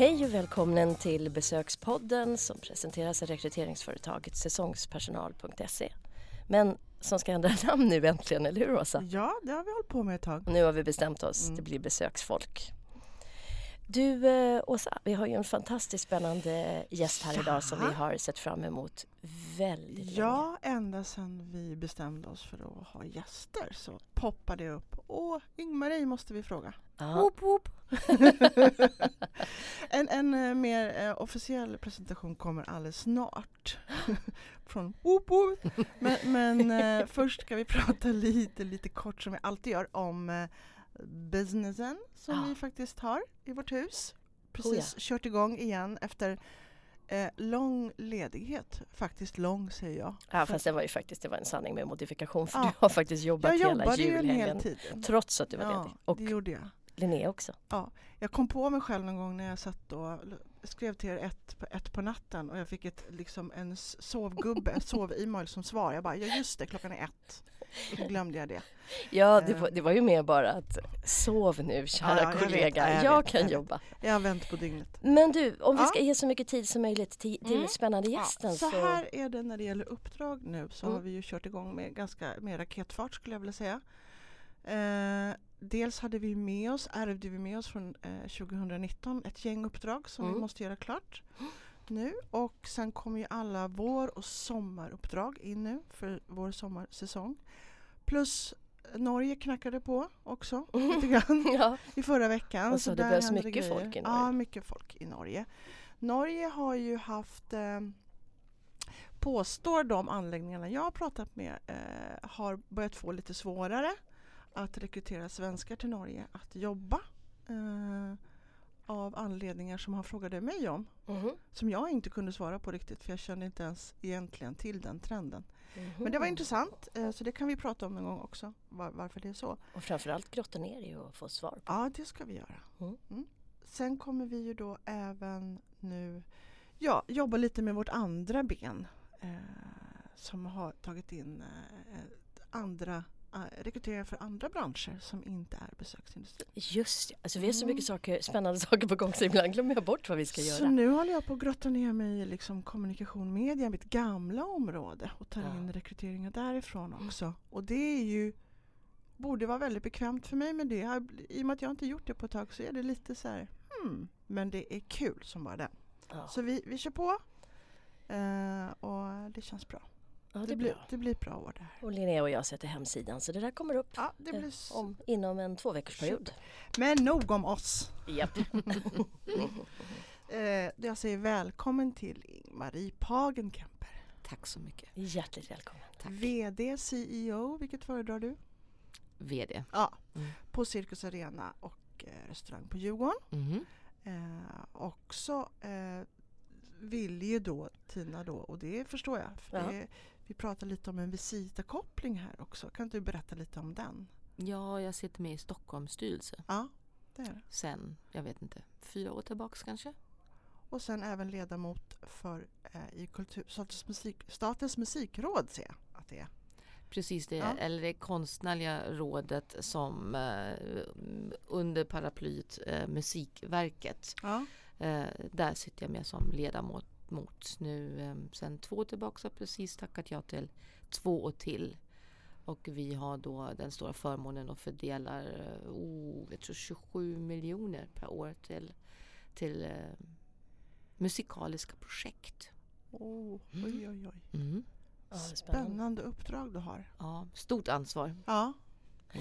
Hej och välkommen till Besökspodden som presenteras av rekryteringsföretaget säsongspersonal.se. Men som ska ändra namn nu äntligen, eller hur Rosa? Ja, det har vi hållit på med ett tag. Nu har vi bestämt oss, Mm. det blir besöksfolk. Du eh, Åsa, vi har ju en fantastiskt spännande gäst här idag som vi Ja. har sett fram emot väldigt länge. Ja, ända sedan vi bestämde oss för att ha gäster så poppar det upp. Åh, Ingmarie måste vi fråga. Ja. Woop, woop. en en eh, mer eh, officiell presentation kommer alldeles snart. Från woop, woop. Men, men eh, först ska vi prata lite, lite kort som vi alltid gör om eh, businessen som Ja. vi faktiskt har i vårt hus. Oh Precis kört igång igen efter eh, lång ledighet. Faktiskt lång säger jag. Ja, För fast det var ju faktiskt det var en sanning med modifikation för Ja. du har faktiskt jobbat jag hela julhelgen. hel. Trots att du var Ja, ledig. Och det gjorde jag. Linnea också. Jag kom på mig själv någon gång när jag satt och skrev till er ett på, ett på natten och jag fick ett, liksom en sovgubbe, en sov-e-mail som svar. Jag bara, ja just det, klockan är ett. Då glömde jag det. Ja, det Eh. var, det var ju mer bara att sov nu kära Ja, ja, jag vet. kollega, Ja, jag, jag vet, kan jag jobba. Jag har vänt på dygnet. Men du, om vi Ja. ska ge så mycket tid som möjligt till, till Mm. spännande Ja, gästen så så... här är det när det gäller uppdrag nu så Mm. har vi ju kört igång med ganska med raketfart skulle jag vilja säga. Eh, dels hade vi med oss, ärvde vi med oss från eh, 2019 ett gäng uppdrag som Mm. vi måste göra klart nu och sen kommer ju alla vår och sommaruppdrag in nu för vår sommarsäsong. Plus Norge knackade på också lite grann ja. i förra veckan. Och så det där behövs händer mycket grejer. folk i Norge. Ja, mycket folk i Norge. Norge har ju haft, eh, påstår de anläggningarna jag har pratat med, eh, har börjat få lite svårare att rekrytera svenskar till Norge att jobba. Eh, av anledningar som han frågade mig om. Mhm. Som jag inte kunde svara på riktigt för jag kände inte ens egentligen till den trenden. Mhm. Men det var intressant eh, så det kan vi prata om en gång också. Var, varför det är så. Och framförallt grotta ner i och få svar på. Ja, det ska vi göra. Mm. Mm. Sen kommer vi ju då även nu ja, jobba lite med vårt andra ben eh, som har tagit in eh, andra eh, rekryteringar för andra branscher som inte är besöksindustri. Just det, alltså vi har så Mm. mycket saker, spännande saker på gång så ibland glömmer jag bort vad vi ska Så göra. nu håller jag på att grotta ner mig i liksom kommunikation media, mitt gamla område och tar Ja. in rekryteringar därifrån också. Och det är ju borde vara väldigt bekvämt för mig med det. I och med att jag inte gjort det på ett tag så är det lite så här hmm, men det är kul som bara den. Ja, Så vi, vi kör på. Eh, och det känns bra. Ja, det Det blir, bra. det blir bra år det här. Och Linnea och jag sätter hemsidan så det där kommer upp Ja, det eh, blir s- om, inom en två veckors period. Men nog om oss. Japp. Eh, jag säger välkommen till Marie Pagenkemper. Tack så mycket. Hjärtligt välkommen. Tack. VD, CEO, vilket föredrar du? VD. Ja, Mm. på Cirkus Arena och eh, restaurang på Djurgården. Mhm. Eh, också eh, vill ju då Tina då, och det förstår jag, för Ja. det, vi pratar lite om en visitakoppling här också. Kan du berätta lite om den? Ja, jag sitter med i Stockholms styrelse Ja, det är det. sen, jag vet inte, fyra år tillbaks kanske. Och sen även ledamot för eh, i kultur, Statens, musik, Statens musikråd ser jag att det är. Precis det, Ja. eller det konstnärliga rådet som eh, under paraplyet eh, Musikverket. Ja. Eh, där sitter jag med som ledamot mot nu eh, sen två år tillbaks har precis tackat jag till två år till. Och vi har då den stora förmånen och fördelar eh, oh, jag tror 27 miljoner per år till, till eh, musikaliska projekt. Oh, Mm. oj, oj, oj. Mm. Spännande. Spännande uppdrag du har. Ja, stort ansvar. Ja.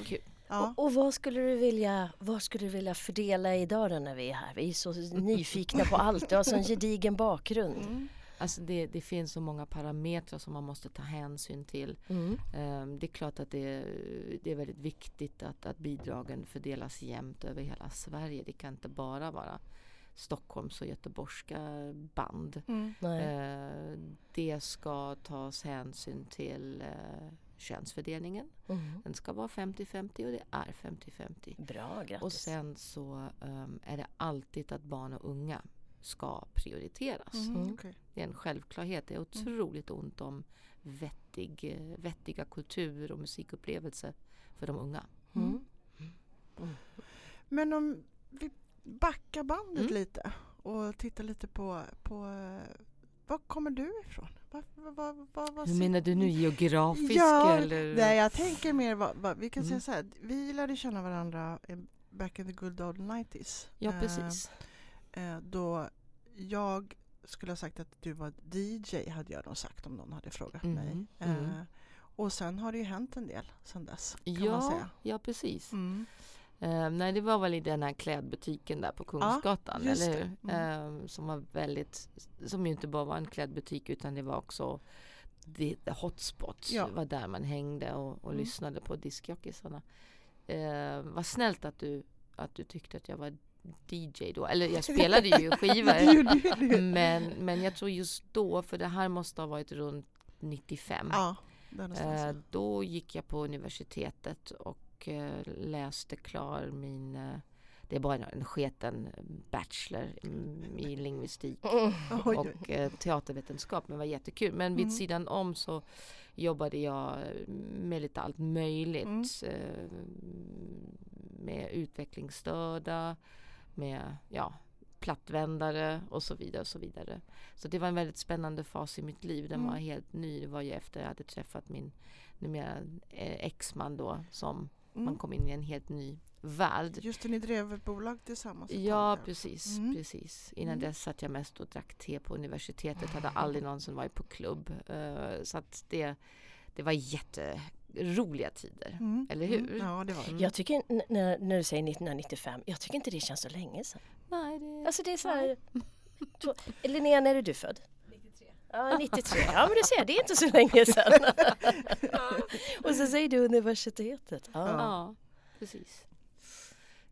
Kul. Ja. Och, och vad skulle du vilja, vad skulle du vilja fördela idag då när vi är här? Vi är så nyfikna på allt. Du har sån gedigen bakgrund. Mm. Alltså det, det finns så många parametrar som man måste ta hänsyn till. Mm. Ehm, Det är klart att det, det är väldigt viktigt att, att bidragen fördelas jämnt över hela Sverige. Det kan inte bara vara Stockholms och göteborgska band. Mm. Eh, Det ska tas hänsyn till eh, könsfördelningen. Mm. Den ska vara 50-50 och det är 50-50. Bra, grattis. Och sen så ehm, är det alltid att barn och unga ska prioriteras. Mm. Mm. okej. Det är en självklarhet. Det är otroligt ont om vettig, eh, vettiga kultur och musikupplevelser för de unga. Mm. Men om vi backar bandet Mm. lite och titta lite på, på eh, var kommer du ifrån? Var, var, var, var Hur menar du nu geografiskt Ja, eller? Nej, jag tänker mer, vad, vi kan Mm. säga så här, vi lärde känna varandra eh, back in the good old 90s. Ja Eh, precis. Eh, då jag skulle ha sagt att du var DJ hade jag nog sagt om någon hade frågat Mm, mig. mm. Eh, och sen har det ju hänt en del sen dess kan man Ja, säga. ja precis. Mm. Eh, nej, det var väl i den här klädbutiken där på Kungsgatan, just eller hur? Eh, som var väldigt, som ju inte bara var en klädbutik utan det var också the, the hotspot. Ja. Det var där man hängde och, och Mm. lyssnade på diskjockeysarna. Eh, vad snällt att du, att du tyckte att jag var DJ då. Eller jag spelade ju skivor. men, men jag tror just då, för det här måste ha varit runt 95. Ja, där någonstans. Eh, ja. då gick jag på universitetet och eh, läste klar min, eh, det är bara en, en sketen bachelor mm, i lingvistik Mm. Och eh, teatervetenskap, men det var jättekul. Men vid Mm. sidan om så jobbade jag med lite allt möjligt. Mm. Med utvecklingsstörda, med ja, plattvändare och så vidare. och Så vidare. Så det var en väldigt spännande fas i mitt liv. Den Mm. var helt ny. Det var ju efter jag hade träffat min numera exman då som man Mm. kom in i en helt ny värld. Just det, ni drev ett bolag tillsammans. Ja, precis. Mm. precis. Innan Mm. dess satt jag mest och drack te på universitetet. Hade aldrig någonsin varit på klubb. Eh, så att det, det var jätteroliga tider. Mm. Eller hur? Mm. Ja, det var det. Mm. Jag tycker, när, när du säger 1995, jag tycker inte det känns så länge sedan. Nej, det... Alltså det är så här... Linnea, när är du född? 93. Ja, 93. Ja, men du ser, det är inte så länge sedan. Och så säger du universitetet. Ja. Ja, precis.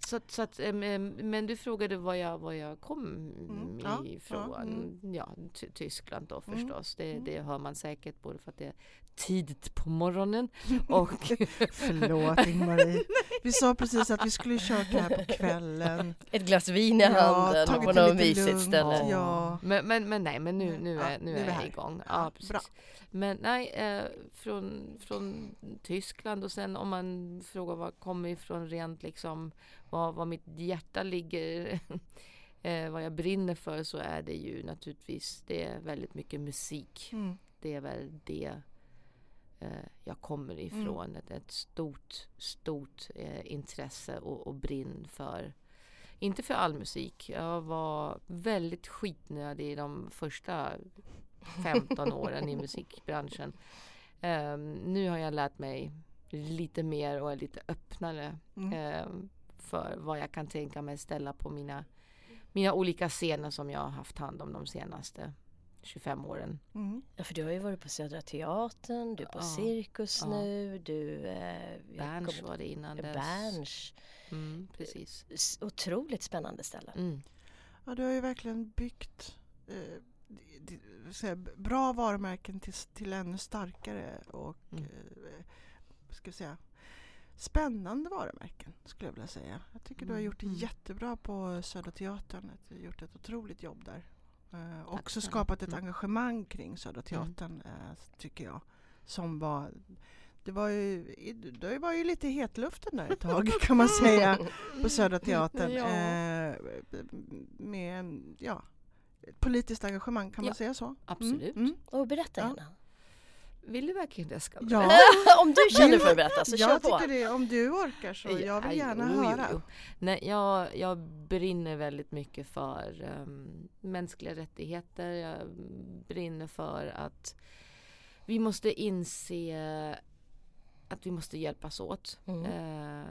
Så, att- så att, em, em, men du frågade var jag, var jag kom Mm, ja, ifrån. ja, mm. Ja, Ty- Tyskland då Mm, förstås. Det, mm. det hör man säkert både för att det är tidigt på morgonen och Förlåt Ingmarie. Vi sa precis att vi skulle kört det här på kvällen. Ett glas vin i Ja, handen tagit på det något mysigt ställe. Ja. Men, men, men nej, men nu, nu, Ja, är, nu nu är är vi jag här. igång. Ja, Ja, precis. bra. Men nej, eh, från, från Tyskland och sen om man frågar var kommer ifrån rent liksom var, var mitt hjärta ligger, eh, vad jag brinner för så är det ju naturligtvis, det är väldigt mycket musik. Mm. Det är väl det eh, jag kommer ifrån. Ett, ett stort, stort eh, intresse och, och brinn för. Inte för all musik. Jag var väldigt skitnödig de första 15 åren i musikbranschen. Ehm, nu har jag lärt mig lite mer och är lite öppnare Mm. ehm, för vad jag kan tänka mig ställa på mina, mina olika scener som jag har haft hand om de senaste 25 åren. Mm. Ja, för du har ju varit på Södra Teatern, du är på Ja, Cirkus ja. nu, du... Eh, Berns var det innan dess. Berns. Mm, precis. Otroligt spännande ställe. Mm. Ja, du har ju verkligen byggt eh, bra varumärken till, till ännu starkare och Mm. eh, ska jag säga, spännande varumärken skulle jag vilja säga. Jag tycker du har Mm, gjort det mm. jättebra på Södra Teatern. Du har gjort ett otroligt jobb där. Eh, också skapat ett Mm. engagemang kring Södra Teatern eh, tycker jag. Som var det var ju, det var ju lite hetluften där ett tag kan man säga på Södra Teatern. Eh, med ja, politiskt engagemang, kan man Ja, säga så? absolut. Mm, mm. Och berätta Ja. Vill du verkligen det ska Ja, Om du känner för att berätta så kör jag på. tycker det. Om du orkar så. Jag vill gärna jo, jo, höra. jo. Nej, jag, jag brinner väldigt mycket för um, mänskliga rättigheter. Jag brinner för att vi måste inse att vi måste hjälpas åt. Mm. Eh,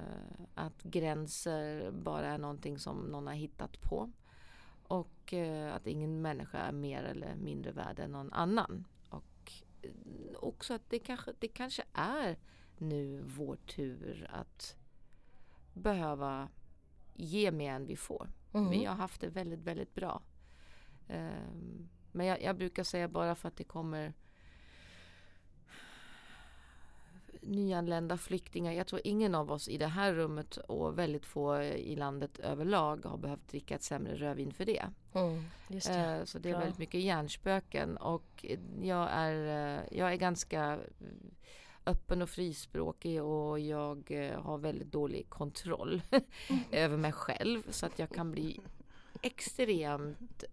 att gränser bara är någonting som någon har hittat på. Och eh, att ingen människa är mer eller mindre värd än någon annan. Också att det kanske, det kanske är nu vår tur att behöva ge mer än vi får. Mm. Vi har haft det väldigt, väldigt bra. Ehm, men jag, jag brukar säga bara för att det kommer nyanlända flyktingar. Jag tror ingen av oss i det här rummet och väldigt få i landet överlag har behövt dricka ett sämre rödvin för det. Mm, det. Eh, Så det är Bra. väldigt mycket hjärnspöken och jag är, eh, jag är ganska öppen och frispråkig och jag eh, har väldigt dålig kontroll över mig själv så att jag kan bli extremt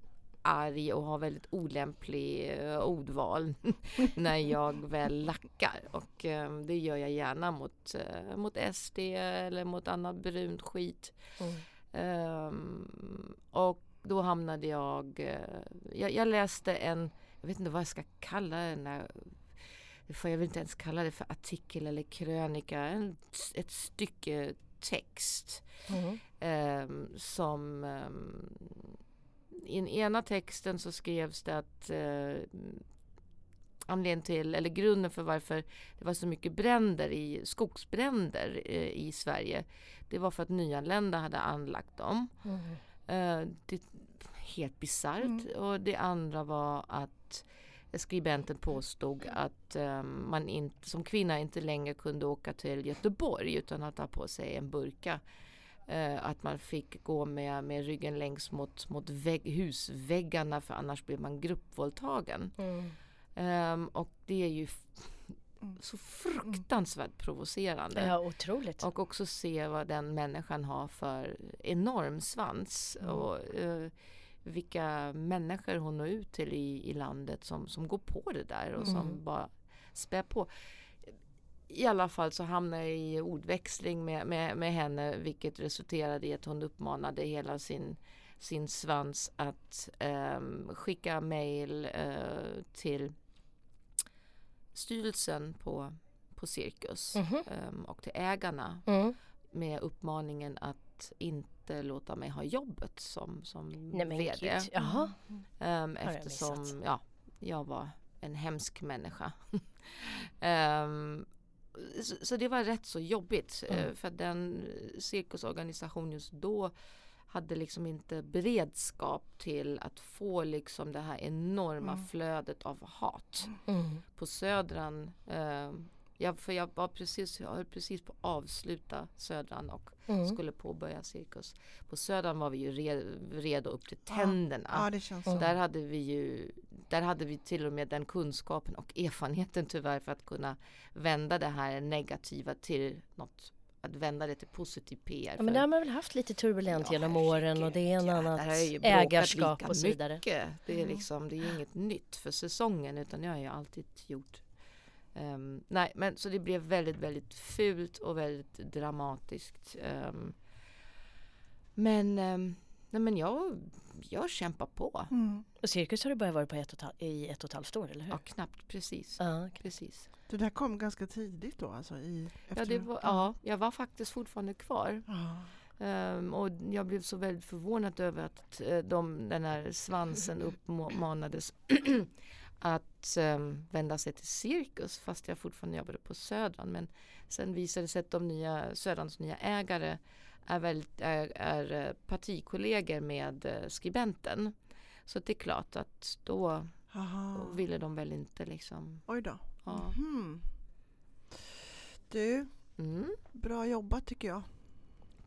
arg och har väldigt olämplig uh, ordval när jag väl lackar. Och uh, det gör jag gärna mot, uh, mot SD eller mot annat brunt skit. Mm. Um, och då hamnade jag, jag, jag läste en, jag vet inte vad jag ska kalla den där för jag vill inte ens kalla det för artikel eller krönika, en, ett stycke text mm. eh, som eh, i den ena texten så skrevs det att eh, anledningen till, eller grunden för varför det var så mycket bränder i skogsbränder eh, i Sverige. Det var för att nyanlända hade anlagt dem. Mm. Eh, det, helt bisarrt. Mm. Och det andra var att skribenten påstod att um, man inte, som kvinna inte längre kunde åka till Göteborg utan att ha på sig en burka. Uh, att man fick gå med, med ryggen längs mot, mot vägg, husväggarna för annars blir man gruppvåldtagen. Mm. Um, och det är ju mm. så fruktansvärt provocerande. Ja, otroligt. Och också se vad den människan har för enorm svans. Mm. Och, uh, vilka människor hon når ut till i, i landet som, som går på det där och mm. som bara spär på. I alla fall så hamnade jag i ordväxling med, med, med henne vilket resulterade i att hon uppmanade hela sin, sin svans att um, skicka mejl uh, till styrelsen på, på Cirkus mm -hmm. um, och till ägarna mm. med uppmaningen att inte låta mig ha jobbet som, som Nej, VD. Jaha. Um, eftersom jag, ja, jag var en hemsk människa. um, så, så, det var rätt så jobbigt eh, mm. för den cirkusorganisationen just då hade liksom inte beredskap till att få liksom det här enorma mm. flödet av hat. Mm. På Södran eh, jag, för jag var precis, jag höll precis på att avsluta Södran och mm. skulle påbörja cirkus. På Södran var vi ju redo, redo upp till tänderna. Ja, det känns så. Där hade vi ju där hade vi till och med den kunskapen och erfarenheten tyvärr för att kunna vända det här negativa till något att vända det till positiv PR. Ja, men där har man väl haft lite turbulent ja, genom åren och det är en ja, annat ägarskap och så vidare. Mycket. Det är liksom, det är inget nytt för säsongen utan jag har ju alltid gjort Um, nej, men så det blev väldigt, väldigt fult och väldigt dramatiskt. Um, men, um, nej, men jag, jag kämpar på. Mm. Och cirkus har du bara varit på ett och i ett och ett halvt år, eller hur? Ja, knappt precis. Ah, okay. precis. Det där kom ganska tidigt då? Alltså i, ja, det var, ja, jag var faktiskt fortfarande kvar. Ah. Um, och jag blev så väldigt förvånad över att uh, de, den här svansen uppmanades att um, vända sig till cirkus fast jag fortfarande jobbade på Södran. Men sen visade det sig att de nya Södrans nya ägare är, väldigt, är, är eh, partikollegor med uh, skribenten. Så det är klart att då, då, ville de väl inte liksom. Oj då. Ja. Mm. Du, mm. bra jobbat tycker jag.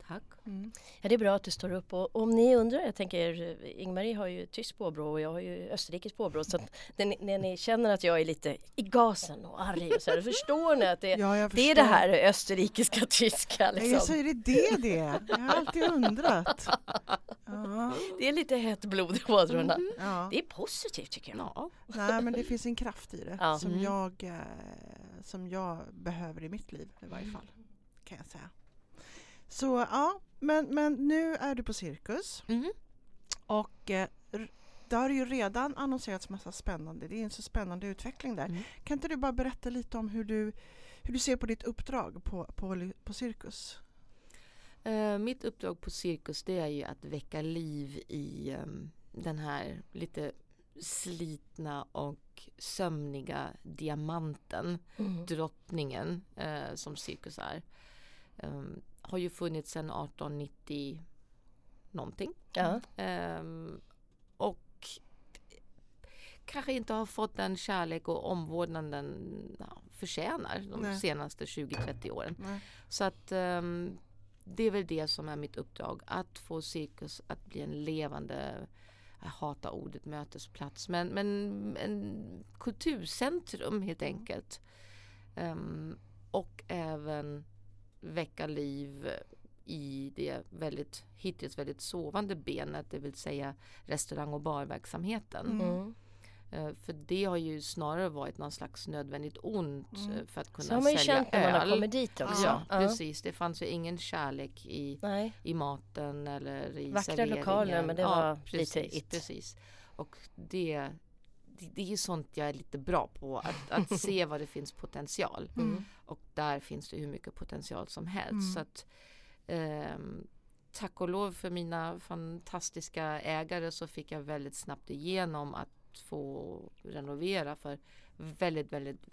Tack. Mm. Ja, det är bra att du står upp och om ni undrar, jag tänker Ingmarie har ju tyskt påbrå och jag har ju österrikiskt påbrå så att när ni, när ni, känner att jag är lite i gasen och arg och så här, förstår ni att det, ja, det är det här österrikiska tyska liksom. Ja, så är det det det Jag har alltid undrat. Ja. Det är lite hett blod i ådrorna. Mm. Ja. Det är positivt tycker jag. Ja. Nej men det finns en kraft i det som, mm. jag, eh, som jag behöver i mitt liv i varje fall. Kan jag säga. Så ja, men, men nu är du på Cirkus. Mm. Och eh, det har ju redan annonserats massa spännande. Det är en så spännande utveckling där. Mm. Kan inte du bara berätta lite om hur du, hur du ser på ditt uppdrag på, på, på Cirkus? Uh, mitt uppdrag på Cirkus det är ju att väcka liv i um, den här lite slitna och sömniga diamanten, mm. drottningen uh, som Cirkus är. Um, har ju funnits sedan 1890 någonting. Ja. Um, och kanske inte har fått den kärlek och omvårdnad den ja, förtjänar de Nej. senaste 20-30 åren. Nej. Så att um, det är väl det som är mitt uppdrag. Att få cirkus att bli en levande jag hatar ordet mötesplats men, men en kulturcentrum helt enkelt. Um, och även väcka liv i det väldigt, hittills väldigt sovande benet, det vill säga restaurang och barverksamheten. Mm. Mm. Eh, För det har ju snarare varit någon slags nödvändigt ont Mm. eh, för att kunna Så har man ju sälja känt när man har öl. kommit dit också. Ja, precis. Det fanns ju ingen kärlek i, Nej. i maten eller i Vackra serveringen. lokaler, men det var precis, lite it. Precis. Och det, det, det är ju sånt jag är lite bra på, att, att se vad det finns potential. Mm. Och där finns det hur mycket potential som helst. Mm. Så att, ehm, tack och lov för mina fantastiska ägare så fick jag väldigt snabbt igenom att få renovera för väldigt, väldigt,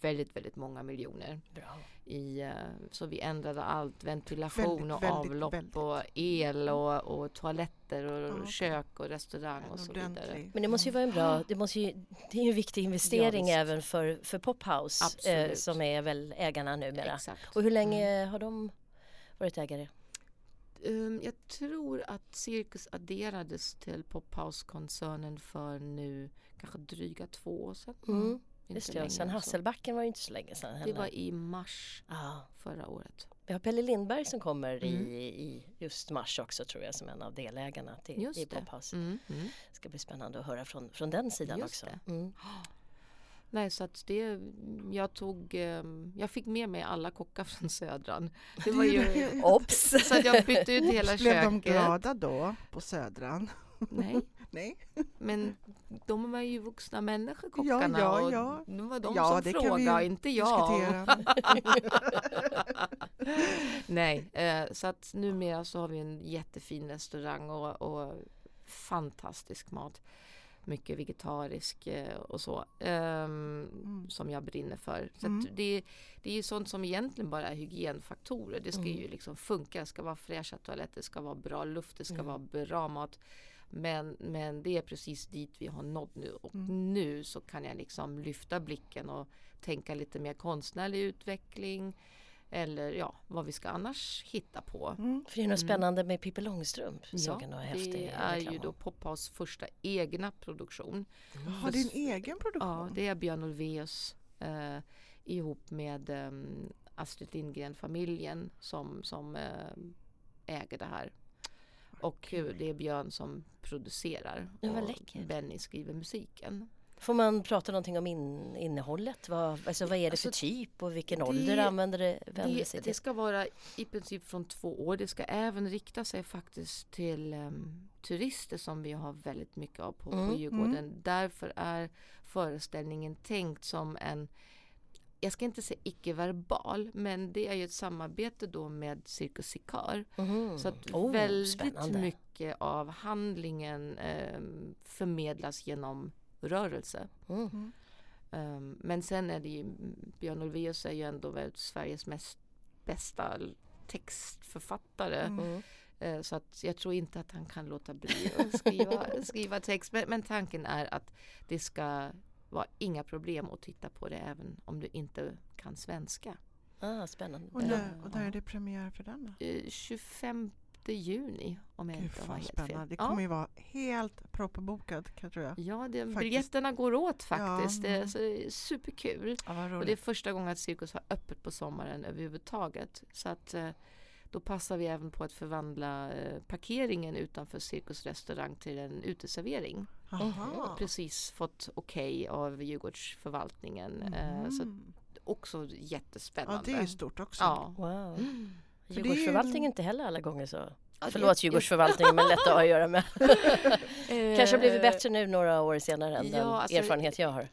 väldigt, väldigt många miljoner. Bra. I, eh, så vi ändrade allt, ventilation Väldigt, och väldigt, avlopp väldigt. och el och, och toaletter och Ja, okej. kök och restaurang och En så vidare. ordentlig. Men det måste ju vara en bra, det, måste ju, det är ju en viktig investering visst. även för, för Pophouse eh, som är väl ägarna numera. Exakt. Och hur länge har de varit ägare? Um, jag tror att Cirkus adderades till Pophouse-koncernen för nu kanske dryga två år sedan. Mm. Just det, sen än så. Hasselbacken var ju inte så länge sedan Det heller. var i mars Ja. förra året. Vi har Pelle Lindberg som kommer i, Mm. i just mars också tror jag som en av delägarna till, Just i det. Pophouse. Mm, mm. Det ska bli spännande att höra från, från den sidan Just också. det. Mm. Nej, så att det, jag tog, ehm, jag fick med mig alla kockar från Södran. Det var ju, Ops! så att jag bytte ut hela Blev de köket. glada då på Södran? Nej, Nej. men de var ju vuxna människor kockarna ja, och ja. det var de Ja, som frågade, inte jag. Nej, eh, så att numera så har vi en jättefin restaurang och, och fantastisk mat. Mycket vegetarisk eh, och så. ehm, Mm. Som jag brinner för. Så Mm. det, det är ju sånt som egentligen bara är hygienfaktorer. Det ska Mm. ju liksom funka. Det ska vara fräscha toaletter, det ska vara bra luft, det ska Mm. vara bra mat. Men, men det är precis dit vi har nått nu. Och Mm. nu så kan jag liksom lyfta blicken och tänka lite mer konstnärlig utveckling. Eller ja, vad vi ska annars hitta på. Mm. För det är något Mm. spännande med Pippi Långstrump. Ja, det är ju då. Pophouse första egna produktion. Har din egen produktion? Ja, det är Björn Ulvaeus eh, ihop med eh, Astrid Lindgren-familjen som, som eh, äger det här. Och det är Björn som producerar. Och. Benny skriver musiken. Får man prata någonting om in, innehållet? Vad, alltså, vad är det för Alltså, typ och vilken det- ålder använder det, vänder det sig till? det ska vara i princip från två år. Det ska även rikta sig faktiskt till em, turister som vi har väldigt mycket av på, Mm, på Djurgården. Därför är föreställningen tänkt som en jag ska inte säga icke-verbal, men det är ju ett samarbete då med Cirkus Sikör. Mhm. Så att Oh, väldigt spännande. mycket av handlingen em, förmedlas genom rörelse. Mm. Um, men sen är det ju, Björn Ulvaeus är ju ändå Sveriges mest bästa textförfattare. Mm. Mm. Eh, så att jag tror inte att han kan låta bli att skriva, skriva text. Men, men tanken är att det ska vara inga problem att titta på det även om du inte kan svenska. Ah, spännande. Och, när, och när är det premiär för den då? Eh, 25 juni om jag Gud inte har helt spännande. fel. Det Ja. kommer ju vara helt proppbokad kan tror jag. Ja, det, Faktiskt. biljetterna går åt faktiskt. Ja, Det, är, mm. så det är superkul. Ja, Och det är första gången att cirkus har öppet på sommaren överhuvudtaget. Så att eh, då passar vi även på att förvandla eh, parkeringen utanför Cirkus restaurang till en uteservering. Aha. Precis fått okej av Djurgårdsförvaltningen. Eh, så också Ja, jättespännande. det är ju stort också. Ja. Wow. Mm. Djurgårdsförvaltningen är inte heller alla gånger så. Ja, Förlåt Djurgårdsförvaltningen men lätt att ha att göra med. Eh, Kanske har blivit bättre nu några år senare än ja, den alltså- erfarenhet jag har.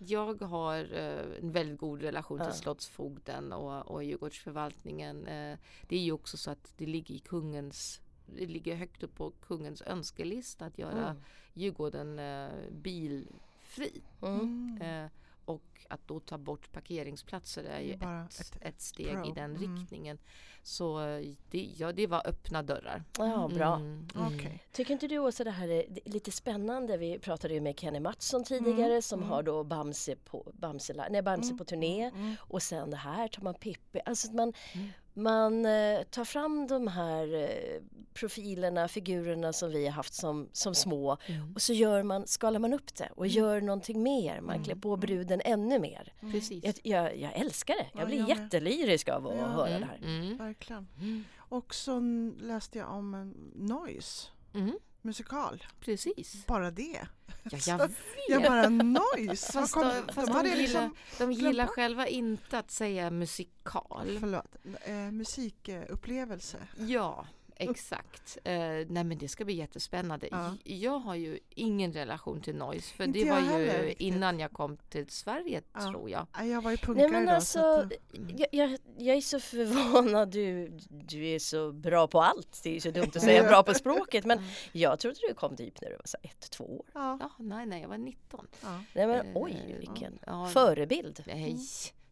Jag har eh, en väldigt god relation till Ja. Slottsfogden och, och Djurgårdsförvaltningen. Eh, det är ju också så att det ligger i kungens det ligger högt upp på kungens önskelista att göra Mm. Djurgården eh, bilfri. Mm. Mm. Eh, och att då ta bort parkeringsplatser är ju ett, ett ett, steg pro. i den Mm. riktningen. Så eh, det, ja, det var öppna dörrar. Ja, bra. Mm, mm. Okej. Tycker inte du också det här är lite spännande? Vi pratade ju med Kenny Mattsson tidigare Mm, som mm. har då Bamse på, Bamse, nej, Bamse Mm, på turné Mm. och sen det här tar man Pippi. Alltså att man, Mm. Man eh, tar fram de här eh, profilerna, figurerna som vi har haft som, som små Mm. och så gör man, skalar man upp det och gör någonting mer. Man Mm, klär på mm. bruden ännu mer. Precis. Jag, jag, jag älskar det. Jag Ja, blir jag jättelyrisk av att Ja. höra Mm, det här. mm. Verkligen. Mm. Och så läste jag om Noise Mm, musikal. precis. Bara det. Ja, jag vet. Jag bara Noise! Fast, Vad de, fast de, hade gillar, liksom, de gillar själva inte att säga musikal. förlåt, eh, musikupplevelse. Ja, exakt. Eh, nej men det ska bli jättespännande. Ja. Jag har ju ingen relation till noise för Inte det var ju riktigt. innan jag kom till Sverige Ja. tror jag. Nej, Jag var ju punkare Nej men då. alltså, så att, jag, jag, jag är så förvånad. Du, du är så bra på allt. Det är så dumt att säga bra på språket. Men jag trodde du kom typ när du var så ett, två år. ja, Ja, nej, nej, jag var 19. ja. Nej men Eh, oj, vilken ja. förebild. Nej,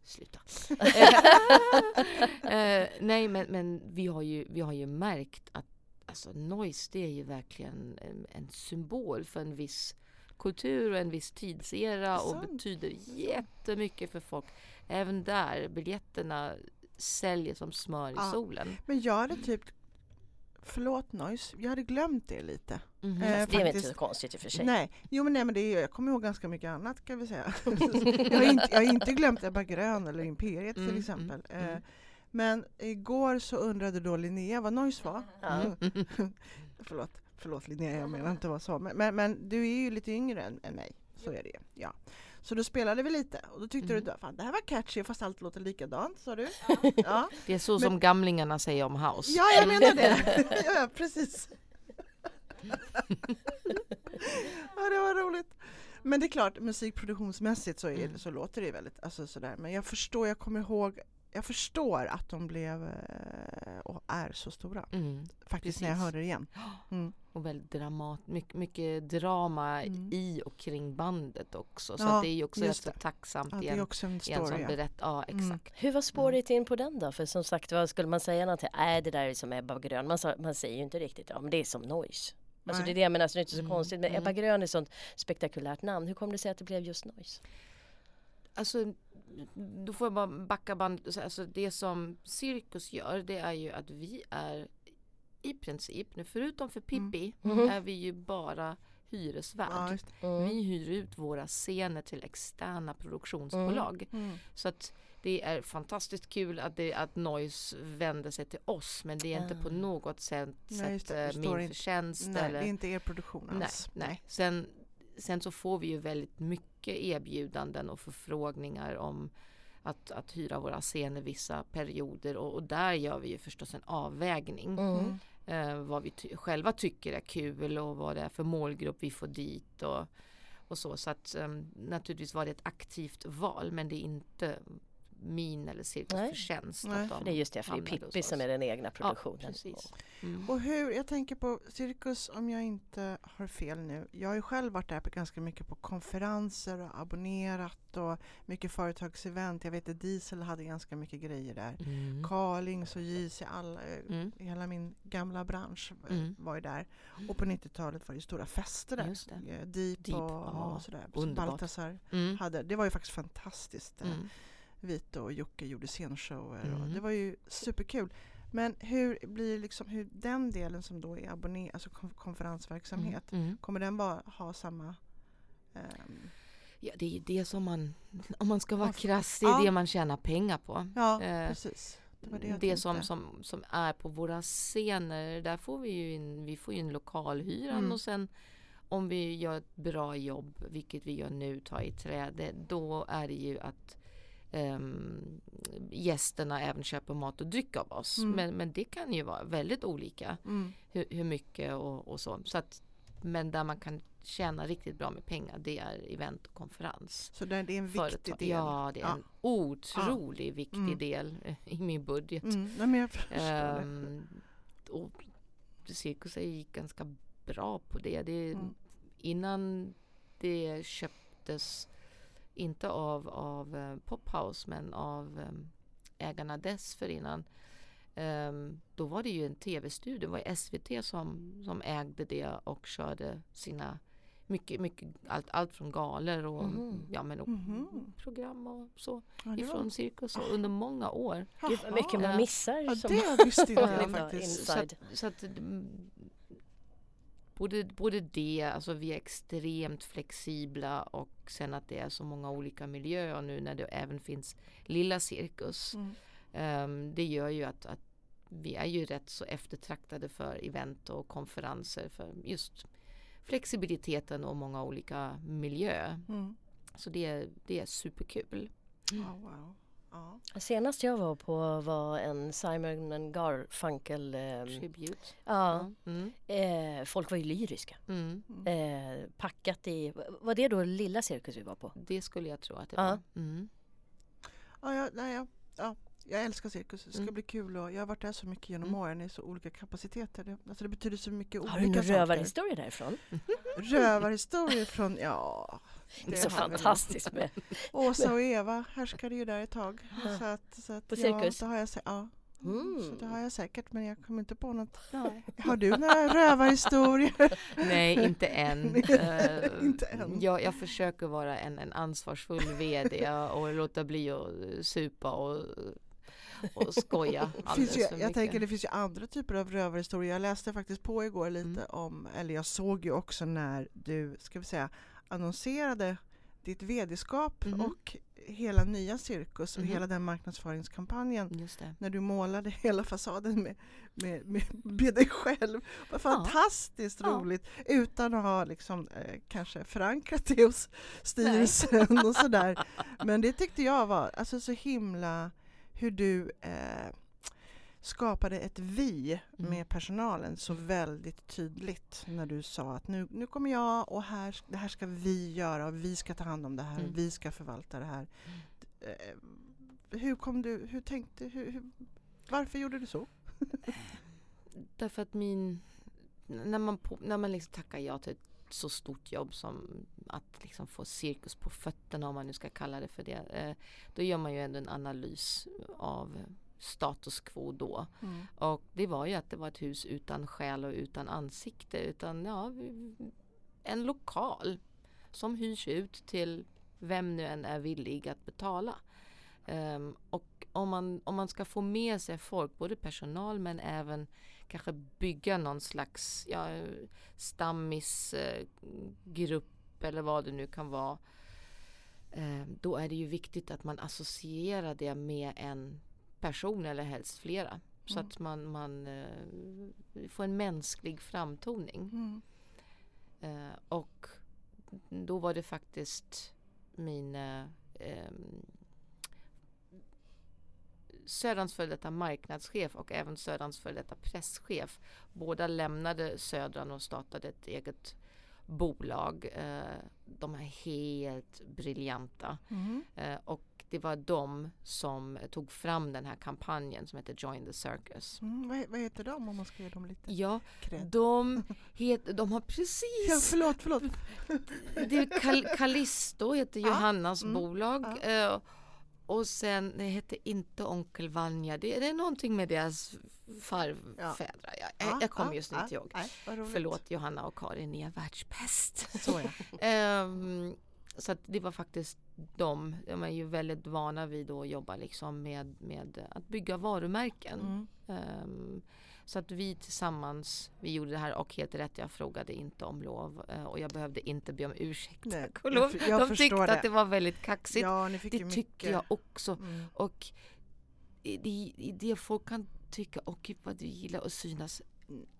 sluta. eh, nej, men, men vi, har ju, vi har ju märkt att alltså, noise det är ju verkligen en, en symbol för en viss kultur och en viss tidsera och Sant. betyder jättemycket för folk. Även där, biljetterna säljer som smör i Ja. solen. Men jag hade typ, förlåt Noise, jag hade glömt det lite. Mhm. Eh, Det är väl inte så konstigt i och för sig. Nej, jo men nej men det är, jag kommer ihåg ganska mycket annat kan vi säga. jag, har inte, jag har inte glömt Ebba Grön eller Imperiet till Mm, exempel. mm, mm. Eh, men igår så undrade då Linnea vad Noise var. Ja. förlåt, förlåt Linnea, jag menar inte vad så. Men, men, men du är ju lite yngre än, än mig. Så är det ju. Ja. Så då spelade vi lite och då tyckte Mm. du att det här var catchy fast allt låter likadant sa du. Ja, Det är så Men- som gamlingarna säger om house. ja jag menar det. ja, precis. ja, det var roligt. Men det är klart, musikproduktionsmässigt så, är, Mm. så låter det väldigt alltså, sådär. Men jag förstår, jag kommer ihåg, jag förstår att de blev eh, och är så stora. Mm. Faktiskt när jag Precis. hörde det igen. Mm. Och väldigt dramat, mycket, mycket drama Mm. i och kring bandet också. Så Ja, att det är ju också rätt så tacksamt Ja, det är också en i en story. som ja. berättar. Ja, Mm. exakt. Hur var spåret in på den då? För som sagt vad skulle man säga någonting? Nej det där är som Ebba Grön. Man, sa, man säger ju inte riktigt ja men det är som noise. Alltså det är det jag menar så det är inte så Mm, konstigt. Men mm. Ebba Grön är ett sånt spektakulärt namn. Hur kom det sig att det blev just noise? Alltså, då får jag bara backa band. Alltså, det som Cirkus gör det är ju att vi är i princip, nu förutom för Pippi, Mhm. är vi ju bara hyresvärd. Mm. Vi hyr ut våra scener till externa produktionsbolag. Mm. Så att det är fantastiskt kul att, det, att Noise vänder sig till oss men det är inte på något sätt, Nej, det. Min inte- förtjänst. Nej, eller, det är inte er produktion nej, alls. nej. Sen, sen så får vi ju väldigt mycket erbjudanden och förfrågningar om att, att hyra våra scener vissa perioder och, och där gör vi ju förstås en avvägning. Mm. Eh, vad vi ty- själva tycker är kul och vad det är för målgrupp vi får dit och, och så. Så att um, naturligtvis var det ett aktivt val men det är inte min eller Cirkus Nej. förtjänst. Nej. Att de det är just det, för det är Pippi som är den egna Ja, produktionen. precis. Mm. Och hur, jag tänker på Cirkus, om jag inte har fel nu. Jag har ju själv varit där på ganska mycket på konferenser och abonnerat och mycket företagsevent. Jag vet att Diesel hade ganska mycket grejer där. Mm. Carlings och JC, alla, eh, Mm. hela min gamla bransch eh, Mm. var ju där. Och på 90-talet var det ju stora fester där. Just det. Eh, Deep, Deep, och, ja, och sådär. Baltasar Mm. hade. Det var ju faktiskt fantastiskt. Mm. Vito och Jocke gjorde scenshower och Mm. det var ju superkul. Men hur blir liksom, hur den delen som då är abonné, alltså kon- konferensverksamhet, Mm. kommer den bara ha samma ehm, Ja, det är ju det som man, om man ska vara krass, det är ja. det man tjänar pengar på. Ja, Eh, precis. Det var det Det, jag som, tänkte. som, som är på våra scener, där får vi ju in, vi får in lokalhyran Mm. och sen om vi gör ett bra jobb, vilket vi gör nu, ta i träde, då är det ju att ehm, gästerna även köper mat och dryck av oss. Mm. Men, men det kan ju vara väldigt olika Mm. hur, hur mycket och, och så. så att, men där man kan tjäna riktigt bra med pengar, det är event och konferens. Så det är en viktig Företag. del. Ja, det är Ja. en otroligt viktig Mm. del eh, i min budget. Mm. Nej, men jag förstår. Ehm, och cirkus ju ganska bra på det. det Mm. Innan det köptes, inte av, av eh, Pophouse men av eh, ägarna dessförinnan. Um, då var det ju en tv-studio, det var SVT som, som ägde det och körde sina mycket, mycket allt, allt från galor och, Mhm. ja, men, och Mhm. program och så Ja, ifrån var... cirkus och under många år. Gud vad mycket man missar. Ja, som det visste inte Ja, jag faktiskt. Så att, så att mm, både, både det, alltså vi är extremt flexibla och sen att det är så många olika miljöer nu när det även finns lilla cirkus. Mm. Ehm, det gör ju att, att vi är ju rätt så eftertraktade för event och konferenser för just flexibiliteten och många olika miljö. Mm. Så det, det är superkul. Ja, wow. Ja. Senast jag var på var en Simon Garfunkel... Eh, Tribute. ja, Mm. eh, folk var ju lyriska. Mm. Eh, packat i... Var det då lilla cirkus vi var på? Det skulle jag tro att det Ja. var. Mm. Ja, nej, jag, ja, jag älskar cirkus. Det ska Mm. bli kul och jag har varit där så mycket genom Mm. åren i så olika kapaciteter. Det, alltså det betyder så mycket Har du olika någon saker. rövarhistoria därifrån? Rövarhistorier från, ja. Det är så har fantastiskt med... Åsa och Eva härskade ju där ett tag. Så att, så att, På ja, cirkus? det har jag, ja, Mm. så det har jag säkert men jag kommer inte på något. Har du några rövarhistorier? Nej, inte än. Eh, Inte än. Jag, jag försöker vara en, en ansvarsfull VD och låta bli att supa och, och skoja finns ju, jag mycket. tänker det finns ju andra typer av rövarhistorier. Jag läste faktiskt på igår lite Mm. om, eller jag såg ju också när du, ska vi säga, annonserade ditt vd-skap Mhm. och hela nya cirkus och Mhm. hela den marknadsföringskampanjen. När du målade hela fasaden med, med, med, med dig själv. Var fantastiskt Ja. roligt utan att ha liksom, eh, kanske förankrat det hos styrelsen och sådär. Men det tyckte jag var alltså, så himla hur du eh, skapade ett vi Mm. med personalen så väldigt tydligt när du sa att nu, nu kommer jag och här, det här ska vi göra och vi ska ta hand om det här Mm. och vi ska förvalta det här. Eh, hur kom du, hur tänkte, hur, hur, varför gjorde du så? Därför att min... När man, på, när man liksom tackar ja till ett så stort jobb som att liksom få cirkus på fötterna om man nu ska kalla det för det. Eh, då gör man ju ändå en analys av status quo då. Och det var ju att det var ett hus utan själ och utan ansikte. Utan ja, en lokal som hyrs ut till vem nu än är villig att betala. Ehm, och om man, om man ska få med sig folk, både personal men även kanske bygga någon slags ja, stammisgrupp eller vad det nu kan vara. ehm, då är det ju viktigt att man associerar det med en person eller helst flera. Så Mm. att man, man eh, får en mänsklig framtoning. Mm. Eh, och då var det faktiskt min eh, Söderns före detta marknadschef och även Söderns före detta presschef. Båda lämnade Södran och startade ett eget bolag. Eh, de är helt briljanta. Mm. Eh, och det var de som tog fram den här kampanjen som heter Join the Circus. Mm. Vad, vad heter de om man ska ge dem lite Ja, de, het, de har Ja, precis förlåt, förlåt. Det är Kal Callisto heter Ja, Johannas mm, bolag. Eh, och sen, det heter inte Onkel Vanja. Det, det är någonting med deras farfädrar. Jag, Ja, jag kommer ja, just ja, inte ihåg. Förlåt Johanna och Karin, ni är världsbäst. Så ja. Ehm, så det var faktiskt de. De är ju väldigt vana vid att jobba liksom med, med att bygga varumärken. Mm. Ehm, så att vi tillsammans, vi gjorde det här och helt rätt, jag frågade inte om lov eh, och jag behövde inte be om ursäkt. Nej, och lov. jag De tyckte det. att det var väldigt kaxigt. Ja, det tyckte jag också. Mm. Och i det folk kan tycka, gud vad du gillar att synas.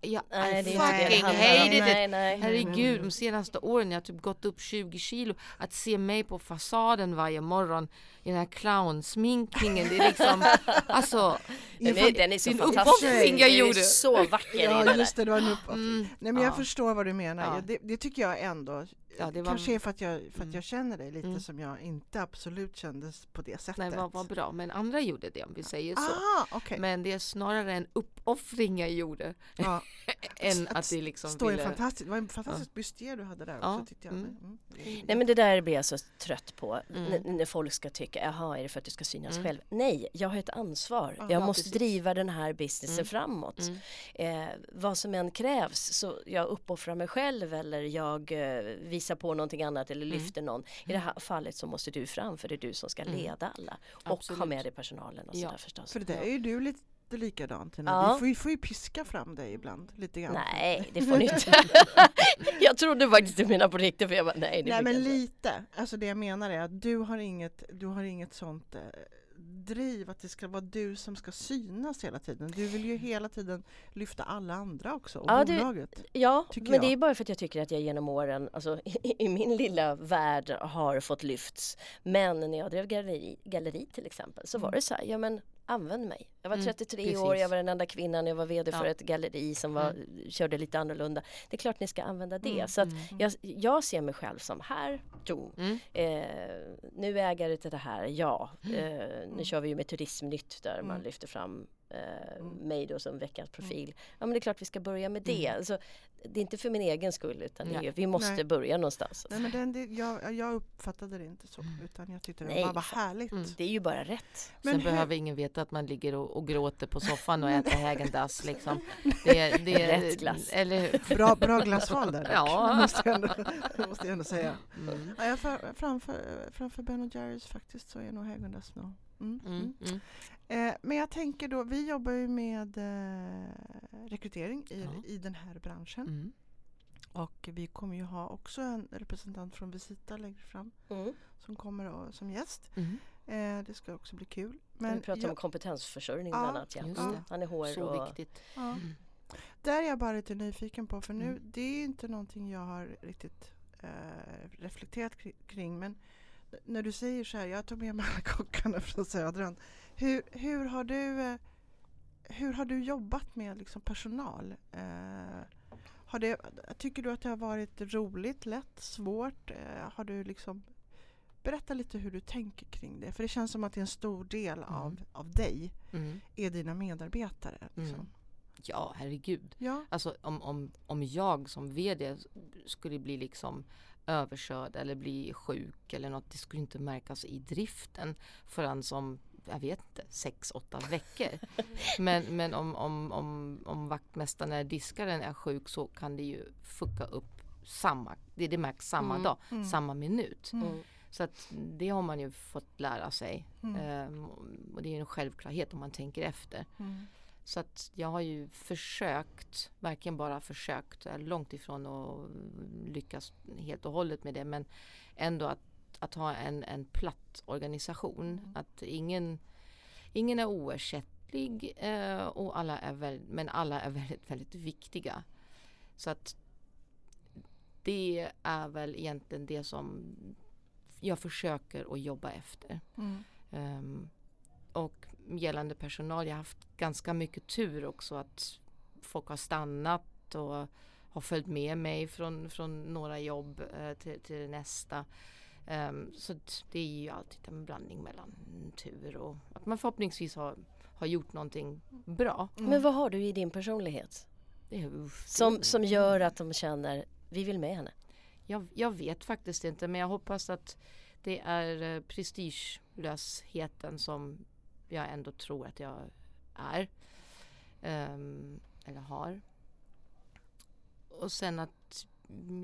Jag Nej, I fucking hated it. Nej, nej. Herregud, de senaste åren jag har typ gått upp 20 kilo. Att se mig på fasaden varje morgon i den här clownsminkningen. Det är liksom, alltså. Den är, den är så Din fantastisk. uppoffring jag Du är gjorde. så vacker Ja, just det, det var en uppoffring. Mm, Nej, men jag ja. förstår vad du menar. Ja. Ja. Det, det tycker jag ändå. Ja, det var- Kanske är för att, jag, för att Mm. jag känner dig lite Mm. som jag inte absolut kändes på det sättet. Nej, vad, vad bra. Men andra gjorde det om vi säger så. Ah, okej. Men det är snarare en uppoffring jag gjorde. Ja. än Att att det liksom Stå ville... fantastisk, det var en fantastisk bustier du hade där Ja, också tyckte jag. mm. Mm. Nej men det där blir jag så trött på. Mm. När folk ska tycka, jaha är det för att du ska synas Mm. själv? Nej, jag har ett ansvar. Ja, jag ja, måste precis. driva den här businessen Mm. framåt. Mm. Eh, vad som än krävs, så jag uppoffrar mig själv eller jag eh, visar på någonting annat eller Mm. lyfter någon. I det här fallet så måste du fram för det är du som ska leda alla. Och ha Absolut. med dig personalen och Ja, sådär förstås. För det där är ju du lite likadant Tina. Ja. Du får ju, får ju piska fram dig ibland lite grann. Nej, det får ni inte. jag trodde faktiskt du menade på riktigt för jag bara, nej det Nej men lite. Alltså det jag menar är att du har inget, du har inget sånt eh, driv att det ska vara du som ska synas hela tiden. Du vill ju hela tiden lyfta alla andra också och Ja, det- bolaget. Ja, Tycker men det jag. är bara för att jag tycker att jag genom åren, alltså i, i min lilla värld har fått lyfts. Men när jag drev galleri, galleri till exempel så var Mm. det så här, ja men använd mig. Jag var Mm, 33 år, precis. jag var den enda kvinnan, jag var VD för Ja. ett galleri som var, körde lite annorlunda. Det är klart ni ska använda det. Mm, Så att mm. jag, jag ser mig själv som här, jo. Mm. Eh, nu är ägare till det här, ja. Mm. Eh, nu kör vi ju med Turismnytt där man Mm. lyfter fram eh, Mm. mig då som veckans profil. Ja men det är klart vi ska börja med det. Alltså, det är inte för min egen skull utan det är Nej. ju, vi måste Nej. börja någonstans. Nej, men den, det, jag, jag uppfattade det inte så, utan jag tyckte det Nej, bara var härligt. Mm. Det är ju bara rätt. Men Sen hur- behöver ingen veta att man ligger och, och gråter på soffan och äter Häagen-Dazs liksom. Det, det, Rätt glass. Eller? Bra, bra glassval där Ja. måste, jag ändå, måste jag ändå säga. Mm. Ja, jag för, framför, framför Ben Jerrys faktiskt så är nog Häagen-Dazs nog. Mm. Mm. Mm. Eh, men jag tänker då, vi jobbar ju med eh, rekrytering i, Ja. i den här branschen. Mm. Och vi kommer ju ha också en representant från Visita längre fram Mm. som kommer och, som gäst. Mm. Eh, det ska också bli kul. Men vi pratar jag- om kompetensförsörjning Ja, bland annat. Ja. just det. Han är HR Så och... viktigt. ja. Mm. Där är jag bara lite nyfiken på för nu, Mm. det är inte någonting jag har riktigt eh, reflekterat kri- kring. Men när du säger så här, jag tog med mig alla kockarna från Södran. Hur, hur, har, du, eh, hur har du jobbat med liksom, personal? Eh, har det, tycker du att det har varit roligt, lätt, svårt? Eh, har du liksom, berätta lite hur du tänker kring det. För det känns som att det är en stor del av, Mm. av dig, Mm. är dina medarbetare. Liksom. Mm. Ja, herregud. Ja. Alltså om, om, om jag som VD skulle bli liksom överkörd eller bli sjuk eller något, det skulle inte märkas i driften förrän som, jag vet inte, sex, åtta veckor. Men, men om, om, om, om vaktmästaren eller diskaren är sjuk så kan det ju fucka upp samma, det, det märks samma Mm, dag, mm. samma minut. Mm. Mm. Så att det har man ju fått lära sig. Mm. Ehm, och det är en självklarhet om man tänker efter. Mm. Så att jag har ju försökt, verkligen bara försökt, är långt ifrån att lyckas helt och hållet med det men ändå att, att ha en, en platt organisation. Att ingen, ingen är oersättlig eh, och alla är väl, men alla är väldigt, väldigt viktiga. Så att det är väl egentligen det som jag försöker att jobba efter. Mm. Ehm, och gällande personal, jag har haft ganska mycket tur också att folk har stannat och har följt med mig från, från några jobb eh, till, till nästa. Ehm, så det är ju alltid en blandning mellan tur och att man förhoppningsvis har, har gjort någonting bra. Mm. Men vad har du i din personlighet? Som, som gör att de känner, vi vill med henne. Jag, jag vet faktiskt inte men jag hoppas att det är eh, prestigelösheten som jag ändå tror att jag är. Ehm, eller har. Och sen att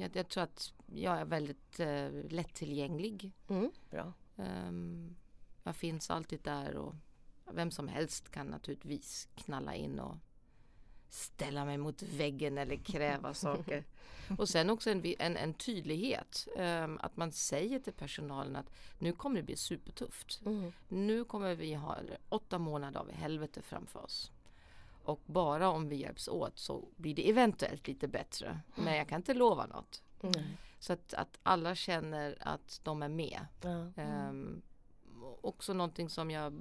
jag, jag tror att jag är väldigt eh, lättillgänglig. Mm, bra. Ehm, jag finns alltid där och vem som helst kan naturligtvis knalla in och ställa mig mot väggen eller kräva saker. Och sen också en, en, en tydlighet. ehm, att man säger till personalen att nu kommer det bli supertufft. Mm. Nu kommer vi ha åtta månader av helvete framför oss. Och bara om vi hjälps åt så blir det eventuellt lite bättre. Men jag kan inte lova något. Mm. Så att, att alla känner att de är med. Ehm, och också någonting som jag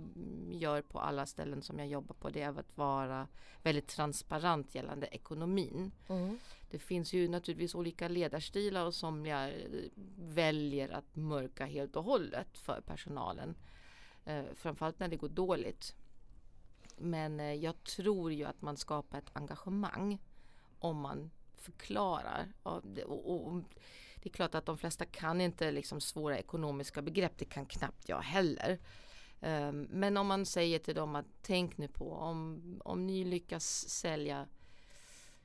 gör på alla ställen som jag jobbar på det är att vara väldigt transparent gällande ekonomin. Mm. Det finns ju naturligtvis olika ledarstilar och somliga väljer att mörka helt och hållet för personalen. Eh, framförallt när det går dåligt. Men eh, jag tror ju att man skapar ett engagemang om man förklarar. Och, och, och, det är klart att de flesta kan inte liksom svåra ekonomiska begrepp. Det kan knappt jag heller. Ehm, Men om man säger till dem att tänk nu på om, om ni lyckas sälja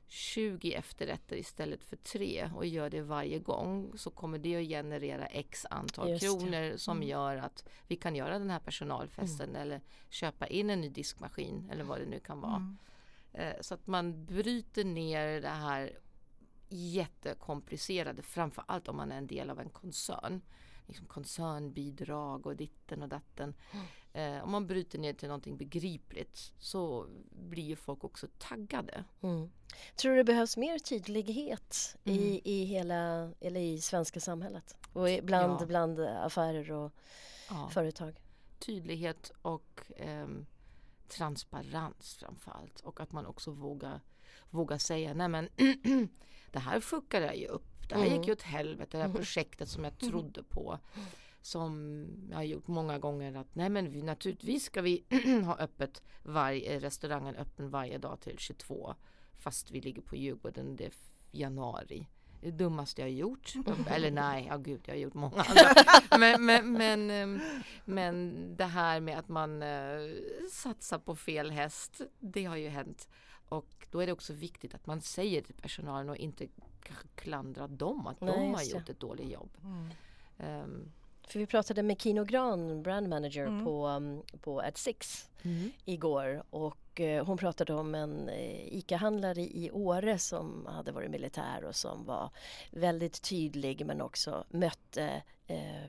20 efterrätter istället för tre och gör det varje gång så kommer det att generera x antal Just det. kronor som Mm. gör att vi kan göra den här personalfesten eller köpa in en ny diskmaskin eller vad det nu kan vara. Mm. Eh, Så att man bryter ner det här jättekomplicerade, framför allt om man är en del av en koncern. liksom koncernbidrag och ditten och datten. Eh, om man bryter ner till någonting begripligt så blir ju folk också taggade. Mm. Tror du det behövs mer tydlighet Mm. i, i hela, eller i svenska samhället? Och i- bland, Ja. bland affärer och Ja. företag? Tydlighet och ehm, transparens framförallt. Och att man också vågar, vågar säga nej men det här fuckade jag ju upp. Det här Mm. gick ju åt helvete. Det här Mhm. projektet som jag trodde på. Som jag har gjort många gånger att nej men vi, naturligtvis ska vi ha öppet varje, restaurangen öppen varje dag till 22. Fast vi ligger på Djurgården, det är januari. Det dummaste jag har gjort. Eller nej, ja gud, jag har gjort många andra. Men, men, men, ehm, men det här med att man eh, satsar på fel häst, det har ju hänt. Och då är det också viktigt att man säger till personalen och inte kanske klandra dem att Nej, de har det. gjort ett dåligt jobb. Mm. Ehm, För vi pratade med Kino Gran, brand manager Mm. på, um, på Ad Six igår och eh, hon pratade om en eh, ICA-handlare i Åre som hade varit militär och som var väldigt tydlig men också mötte eh,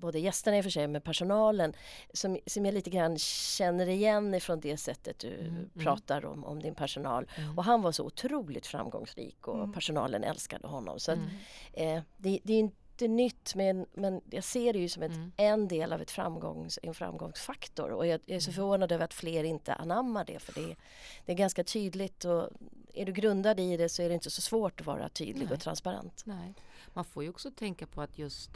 både gästerna i och för sig men personalen som, som jag lite grann känner igen ifrån det sättet du Mm, mm. pratar om, om din personal. Mm. Och han var så otroligt framgångsrik och Mm. personalen älskade honom. Så att, Mm. eh, det, det är inte nytt men, men jag ser det ju som ett, Mm. en del av ett framgångs, en framgångsfaktor och jag, jag är så förvånad över att fler inte anammar det för det, det är ganska tydligt och är du grundad i det så är det inte så svårt att vara tydlig Nej. och transparent. Nej. Man får ju också tänka på att just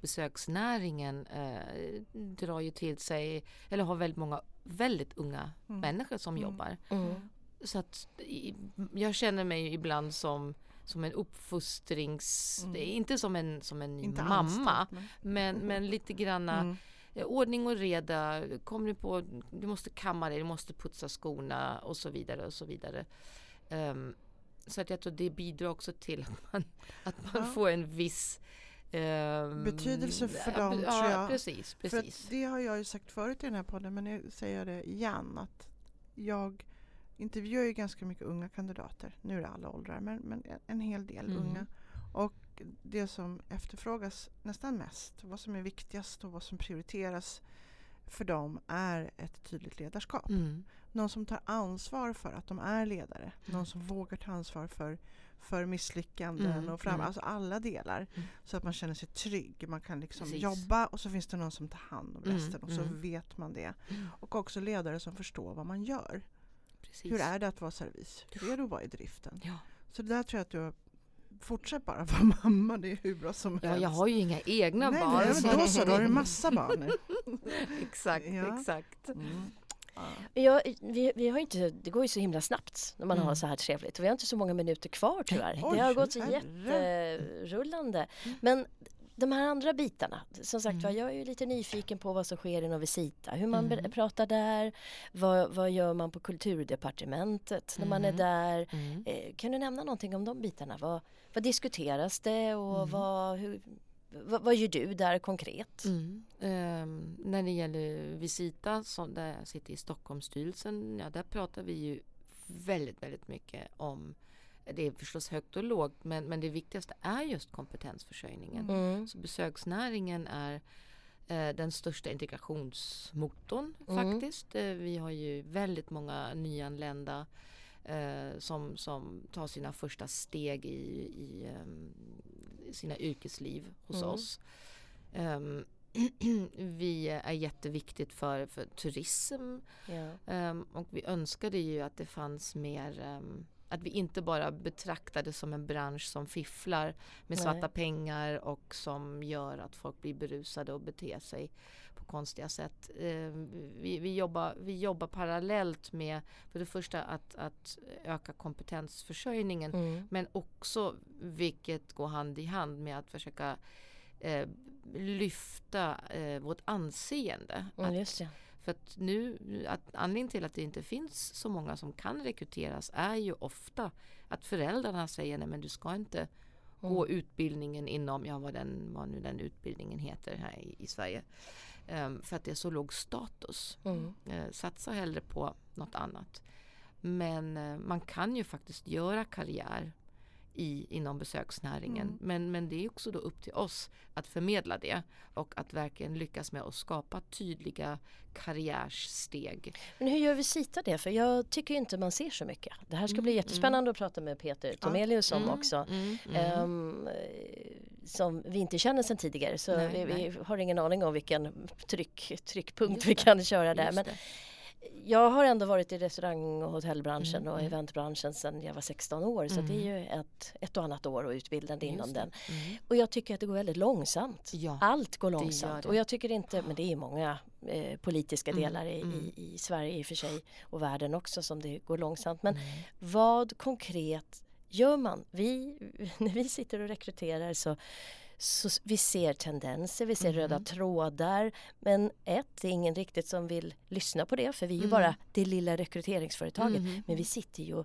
besöksnäringen eh, drar ju till sig, eller har väldigt många väldigt unga Mm. människor som Mm. jobbar. Mm. Så att jag känner mig ibland som, som en uppfostrings... Mm. Är inte som en, som en Inte mamma, anställd, men- men, men lite granna Mm. eh, ordning och reda. Kom du på, du måste kamma dig, du måste putsa skorna och så vidare och så vidare. Ehm, så att jag tror det bidrar också till att man, att man Ja. får en viss ehm, Betydelse för ja, dem, ja, tror jag. precis, För att precis. det har jag ju sagt förut i den här podden men nu säger jag det igen att jag intervjuar ju ganska mycket unga kandidater. Nu är det alla åldrar men, men en hel del Mm. unga. Och det som efterfrågas nästan mest, vad som är viktigast och vad som prioriteras för dem är ett tydligt ledarskap. Mm. Någon som tar ansvar för att de är ledare. Någon som vågar ta ansvar för, för misslyckanden Mm, och fram, mm. alltså alla delar. Mm. Så att man känner sig trygg. Man kan liksom Precis. jobba och så finns det någon som tar hand om Mm, resten och så mm. vet man det. Mm. Och också ledare som förstår vad man gör. precis. Hur är det att vara servis? Hur är det att vara i driften? Ja. Så det där tror jag att du har Fortsätt bara vara mamma, det är hur bra som Ja, helst. jag har ju inga egna nej, barn. nej, då så, då har du massa barn exakt, Ja. exakt. Mm. Ja. Ja, vi, vi har inte, det går ju så himla snabbt när man Mm. har så här trevligt och vi har inte så många minuter kvar tyvärr. Oj, det har gått herre. jätterullande. Mm. Men de här andra bitarna, som sagt var, Mm. jag är ju lite nyfiken på vad som sker inom Visita, hur man Mm. pratar där, vad, vad gör man på kulturdepartementet när man är Mm. där. Mm. Eh, Kan du nämna någonting om de bitarna? Vad, vad diskuteras det och vad, hur, vad, vad gör du där konkret? Mm. Ehm, när det gäller Visita, som där jag sitter i Stockholmsstyrelsen, ja, där pratar vi ju väldigt, väldigt mycket om det är förstås högt och lågt, men, men det viktigaste är just kompetensförsörjningen. Mm. Så besöksnäringen är eh, den största integrationsmotorn Mm. faktiskt. Eh, vi har ju väldigt många nyanlända eh, som, som tar sina första steg i, i ehm, sina yrkesliv hos Mm. oss. Ehm, vi är jätteviktigt för, för turism Ja. Ehm, och vi önskade ju att det fanns mer ehm, att vi inte bara betraktar det som en bransch som fifflar med Nej. svarta pengar och som gör att folk blir berusade och beter sig konstiga sätt. Ehm, vi, vi, jobbar, vi jobbar parallellt med för det första att, att öka kompetensförsörjningen Mm. men också, vilket går hand i hand med att försöka eh, lyfta eh, vårt anseende. Mm, Att för att nu, att anledningen till att det inte finns så många som kan rekryteras är ju ofta att föräldrarna säger nej men du ska inte gå Mm. utbildningen inom, ja vad, den, vad nu den utbildningen heter här i, i Sverige. Ehm, för att det är så låg status. Mm. Eh, satsa hellre på något annat. Men eh, man kan ju faktiskt göra karriär i, inom besöksnäringen. Mm. Men, men det är också då upp till oss att förmedla det och att verkligen lyckas med att skapa tydliga karriärsteg. Men hur gör Visita det? För jag tycker inte man ser så mycket. Det här ska bli Mm, jättespännande att prata med Peter Tomelius om Mm, också. mm, mm. Ehm, som vi inte känner sedan tidigare så Nej, vi, vi nej. har ingen aning om vilken tryck, tryckpunkt Just vi det, kan köra där. Just Men det. Jag har ändå varit i restaurang och hotellbranschen Mm, och mm. eventbranschen sedan jag var 16 år så det är ju ett, ett och annat år och utbildande Just inom det. den. Mm. Och jag tycker att det går väldigt långsamt. Ja. Allt går långsamt och jag tycker inte, men det är många eh, politiska Mm, delar i, mm. i, i Sverige i och för sig och världen också som det går långsamt. Men Mm. vad konkret gör man? Vi, när vi sitter och rekryterar så, så vi ser tendenser, vi ser röda Mhm. trådar. Men ett, det är ingen riktigt som vill lyssna på det för vi är ju Mm. bara det lilla rekryteringsföretaget. Mhm. Men vi sitter ju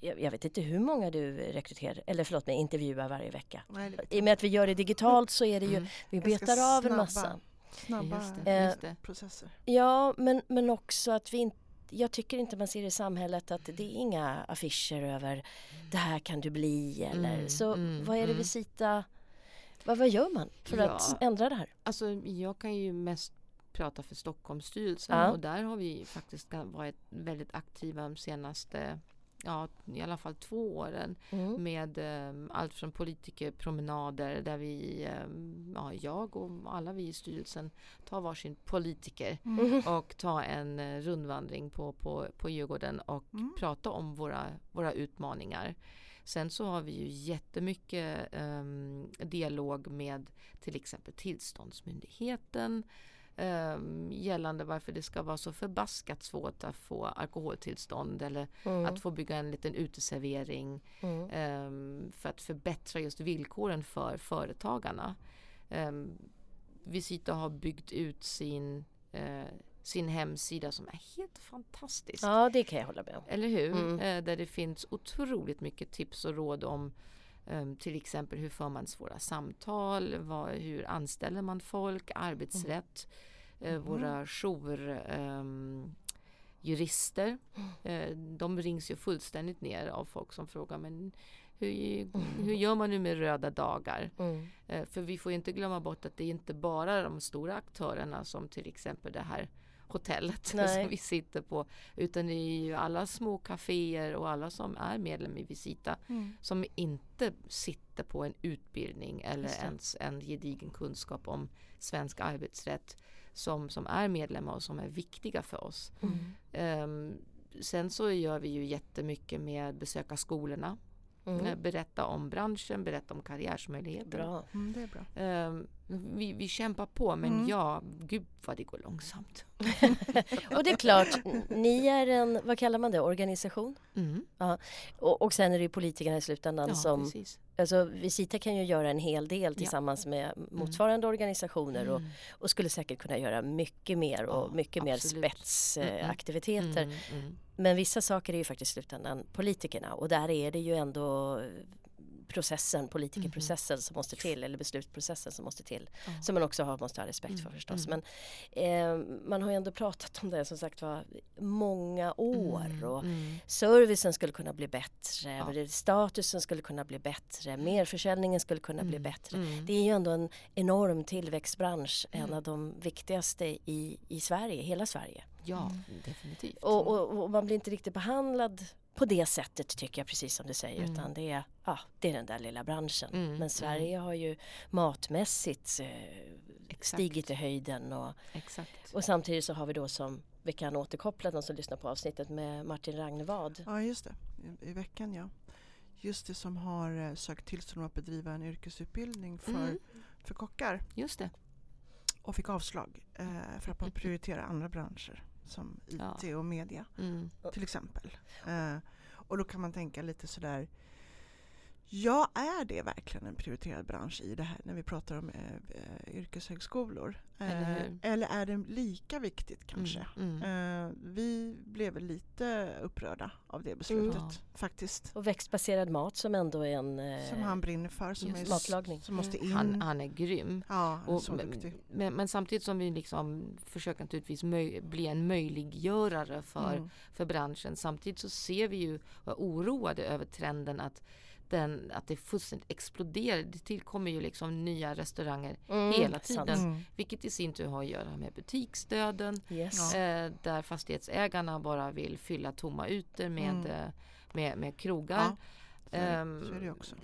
jag, vet inte hur många du rekryterar, eller förlåt mig, intervjuar varje vecka. Nej, I och med att vi gör det digitalt så är det ju, Mm. vi betar av en massa. Snabba Just det, Eh, just det. processer. Ja, men, men också att vi inte jag tycker inte man ser i samhället att det är inga affischer över det här kan du bli eller Mm, så mm, vad är det mm. Visita vad, vad gör man för Ja. att ändra det här? Alltså jag kan ju mest prata för Stockholmsstyrelsen Ja. och där har vi faktiskt varit väldigt aktiva de senaste, ja i alla fall två åren Mm. med eh, allt från politikerpromenader där vi, eh, ja jag och alla vi i styrelsen tar varsin politiker Mm. och tar en eh, rundvandring på, på, på Djurgården och Mm. prata om våra, våra utmaningar. Sen så har vi ju jättemycket um, dialog med till exempel tillståndsmyndigheten um, gällande varför det ska vara så förbaskat svårt att få alkoholtillstånd eller Mm. att få bygga en liten uteservering Mm. ehm, för att förbättra just villkoren för företagarna. Um, Visita har byggt ut sin, eh, sin hemsida som är helt fantastisk. Ja, det kan jag hålla med om. Eller hur? Mm. Eh, där det finns otroligt mycket tips och råd om ehm, till exempel hur för man svåra samtal, vad, hur anställer man folk, arbetsrätt, eh, Mm. våra jour ehm, jurister. Eh, de rings ju fullständigt ner av folk som frågar men hur, hur gör man nu med röda dagar? Mm. Eh, För vi får inte glömma bort att det är inte bara de stora aktörerna som till exempel det här hotellet Nej. som vi sitter på. Utan det är ju alla små kaféer och alla som är medlem i Visita Mm. som inte sitter på en utbildning eller ens en gedigen kunskap om svensk arbetsrätt som, som är medlemmar och som är viktiga för oss. Mm. Ehm, sen så gör vi ju jättemycket med besöka skolorna, Mm. berätta om branschen, berätta om karriärsmöjligheter. Bra. Mm, det är bra. Ehm, vi, vi kämpar på men Mm. ja, gud vad det går långsamt. Och det är klart, ni är en, vad kallar man det, organisation? Mm. Och, och sen är det ju politikerna i slutändan Ja, som precis. Alltså Visita kan ju göra en hel del tillsammans med motsvarande organisationer och, Mm. och skulle säkert kunna göra mycket mer och Ja, mycket mer absolut. Mm, mm. spetsaktiviteter. Mm, mm. Men vissa saker är ju faktiskt i slutändan politikerna och där är det ju ändå processen, politikerprocessen som måste till eller beslutsprocessen som måste till. Ja. Som man också har, måste ha respekt för Mm, förstås. mm. Men eh, man har ju ändå pratat om det som sagt var många år Mm, och mm. servicen skulle kunna bli bättre, Ja. statusen skulle kunna bli bättre, merförsäljningen skulle kunna bli Mm, bättre. mm. Det är ju ändå en enorm tillväxtbransch, en Mm. av de viktigaste i, i Sverige, hela Sverige. Ja, definitivt. Och, och, och man blir inte riktigt behandlad på det sättet tycker jag precis som du säger Mm. utan det är, ja, det är den där lilla branschen. Mm, Men Sverige har ju matmässigt eh, stigit i höjden och, Exakt. och samtidigt så har vi då som vi kan återkoppla de som lyssnar på avsnittet med Martin Ragnevad. Ja, just det. I, I veckan, ja. Just det som har eh, sökt tillstånd att bedriva en yrkesutbildning för, Mm. för kockar Just det. och fick avslag eh, för att man prioriterar andra branscher som IT Ja. och media Mm. till exempel. Eh, och då kan man tänka lite sådär Ja, är det verkligen en prioriterad bransch i det här när vi pratar om eh, eh, yrkeshögskolor? Eller Eh, eller är det lika viktigt kanske? Mm. Mm. Eh, vi blev lite upprörda av det beslutet Mm. faktiskt. Och växtbaserad mat som ändå är en... eh, Som han brinner för, som, Just är, matlagning. som måste in. Mm. Han, han är grym. ja, han är Och, så men, duktig. men, men samtidigt som vi liksom försöker naturligtvis möj, bli en möjliggörare för, Mm. för branschen. Samtidigt så ser vi ju och är oroade över trenden att den, att det fullständigt exploderar. Det tillkommer ju liksom nya restauranger Mm, hela tiden. Mm. Vilket i sin tur har att göra med butiksdöden. Yes. Eh, där fastighetsägarna bara vill fylla tomma ytor med, Mm. eh, med, med krogar. Ja, så är det- Ehm, så är det också.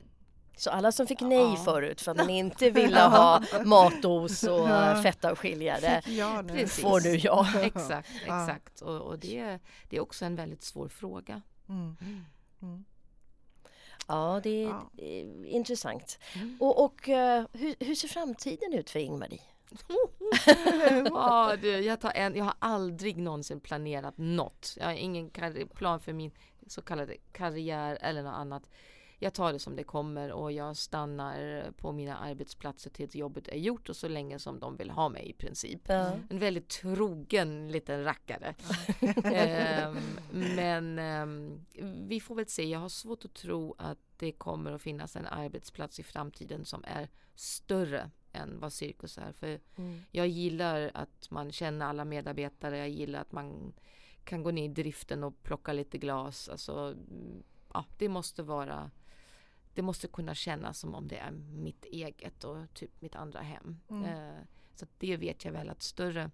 Så alla som fick nej Ja. förut för att man inte ville ha matos och Ja. fettavskiljare Ja, får nu ja. Exakt, Ja. exakt. Och, och det, det är också en väldigt svår fråga. Mm. Ja, det är, Ja. intressant. Mm. Och, och eh, hur, hur ser framtiden ut för Ingmarie? Ja, du, jag, tar en, jag har aldrig någonsin planerat något. Jag har ingen plan för min så kallade karriär eller något annat. Jag tar det som det kommer och jag stannar på mina arbetsplatser tills jobbet är gjort och så länge som de vill ha mig i princip. Ja. En väldigt trogen liten rackare. Ehm, men ehm, vi får väl se. Jag har svårt att tro att det kommer att finnas en arbetsplats i framtiden som är större än vad cirkus är. För Mm. jag gillar att man känner alla medarbetare. Jag gillar att man kan gå ner i driften och plocka lite glas. Alltså, mm, ja, det måste vara det måste kunna kännas som om det är mitt eget och typ mitt andra hem. Mm. Eh, så det vet jag väl att större,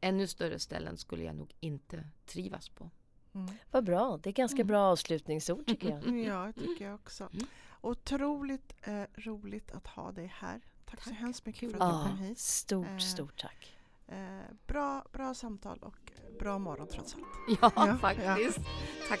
ännu större ställen skulle jag nog inte trivas på. Mm. Vad bra, det är ganska Mm. bra avslutningsord tycker jag. Ja, det tycker jag också. Mm. Otroligt eh, roligt att ha dig här. Tack, så Tack. hemskt mycket för att du Ja, kom hit. Ah, stort, Eh, stort tack. Eh, bra, bra samtal och bra morgon trots allt. Ja, Ja, faktiskt. Tack.